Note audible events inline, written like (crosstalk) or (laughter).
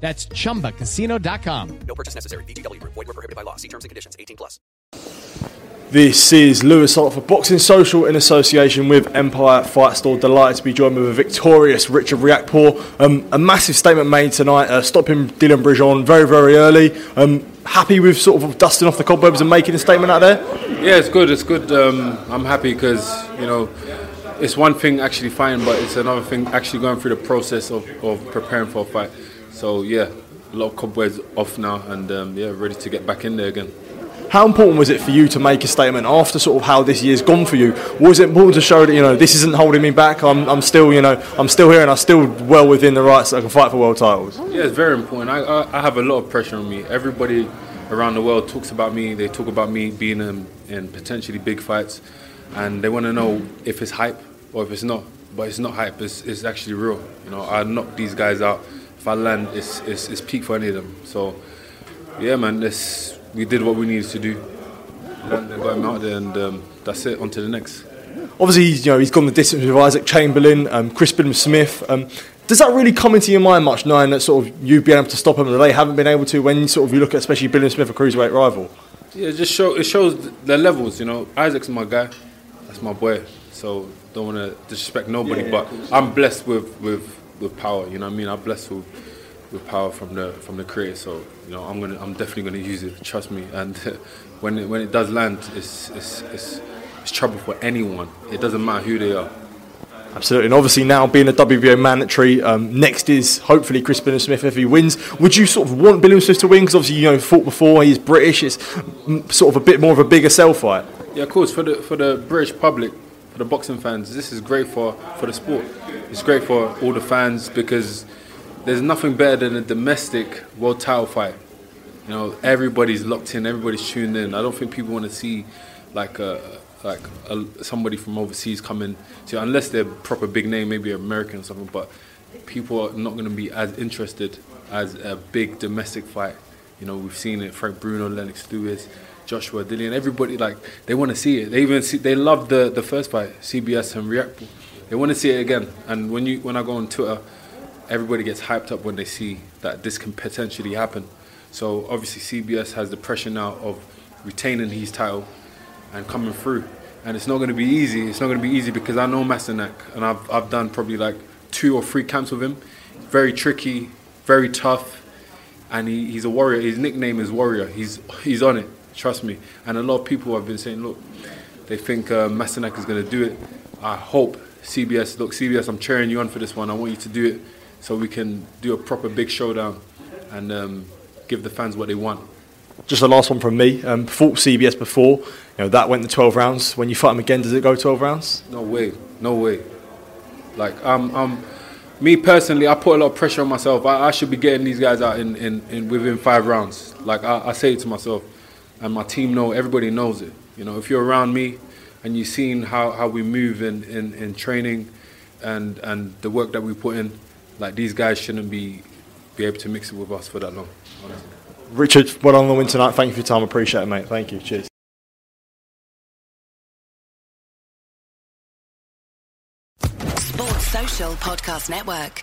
That's chumbacasino.com. No purchase necessary. VGW. Void were prohibited by law. See terms and conditions. 18 plus. This is Louis Hart for Boxing Social in association with Empire Fight Store. Delighted to be joined with a victorious Richard Riakporhe. Um, a massive statement made tonight, uh, stopping Dylan Bregeon very, very early. Um, happy with sort of dusting off the cobwebs and making a statement out there? Yeah, it's good. It's good. Um, I'm happy because you know it's one thing actually fighting, but it's another thing actually going through the process of, of preparing for a fight. So yeah, a lot of cobwebs off now, and um, yeah, ready to get back in there again. How important was it for you to make a statement after sort of how this year's gone for you? Was it important to show that you know this isn't holding me back? I'm, I'm still you know I'm still here and I'm still well within the rights that I can fight for world titles. Yeah, it's very important. I, I, I have a lot of pressure on me. Everybody around the world talks about me. They talk about me being in, in potentially big fights, and they want to know if it's hype or if it's not. But it's not hype. It's, it's actually real. You know, I knock these guys out. If I land, it's, it's, it's peak for any of them. So, yeah, man, this, we did what we needed to do. Got him out there, and um, that's it. On to the next. Obviously, you know he's gone the distance with Isaac Chamberlain, um, Chris Billam-Smith. Um, does that really come into your mind much, knowing that sort of you've been able to stop him and they haven't been able to? When sort of you look at especially Billam-Smith, a cruiserweight rival. Yeah, it just show it shows the levels. You know, Isaac's my guy. That's my boy. So don't want to disrespect nobody, but I'm blessed with, with, with power. You know what I mean? I'm blessed with, with power from the from the creator. So you know, I'm gonna I'm definitely gonna use it. Trust me. And (laughs) when it, when it does land, it's it's, it's it's trouble for anyone. It doesn't matter who they are. Absolutely, and obviously now being a WBO mandatory, um, next is hopefully Chris Billam-Smith if he wins. Would you sort of want Billam-Smith to win? Because obviously you know fought before, he's British. It's sort of a bit more of a bigger sell fight. Yeah, of course. For the for the British public, for the boxing fans, this is great for for the sport. It's great for all the fans because there's nothing better than a domestic world title fight. You know, everybody's locked in, everybody's tuned in. I don't think people want to see like a like a, somebody from overseas coming to unless they're proper big name, maybe American or something. But people are not going to be as interested as a big domestic fight. You know, we've seen it. Frank Bruno, Lennox Lewis, Joshua Dillian, everybody like they want to see it. They even see, they love the the first fight, CBS and React. They want to see it again. And when you when I go on Twitter, everybody gets hyped up when they see that this can potentially happen. So obviously CBS has the pressure now of retaining his title and coming through. And it's not going to be easy. It's not going to be easy because I know Masternak and I've, I've done probably like two or three camps with him. Very tricky, very tough, and he, he's a warrior. His nickname is Warrior. He's, he's on it, trust me. And a lot of people have been saying, look, they think uh, Masternak is going to do it. I hope CBS, look, CBS, I'm cheering you on for this one. I want you to do it so we can do a proper big showdown and um, give the fans what they want. Just the last one from me. Um, fought CBS before. You know that went to 12 rounds. When you fight him again, does it go 12 rounds? No way, no way. Like um, um, me personally, I put a lot of pressure on myself. I, I should be getting these guys out in, in, in within five rounds. Like I, I say it to myself, and my team know. Everybody knows it. You know, if you're around me, and you've seen how, how we move in, in, in training, and and the work that we put in, like these guys shouldn't be be able to mix it with us for that long. Honestly. Richard, well on the win tonight. Thank you for your time. Appreciate it, mate. Thank you. Cheers. Sports Social Podcast Network.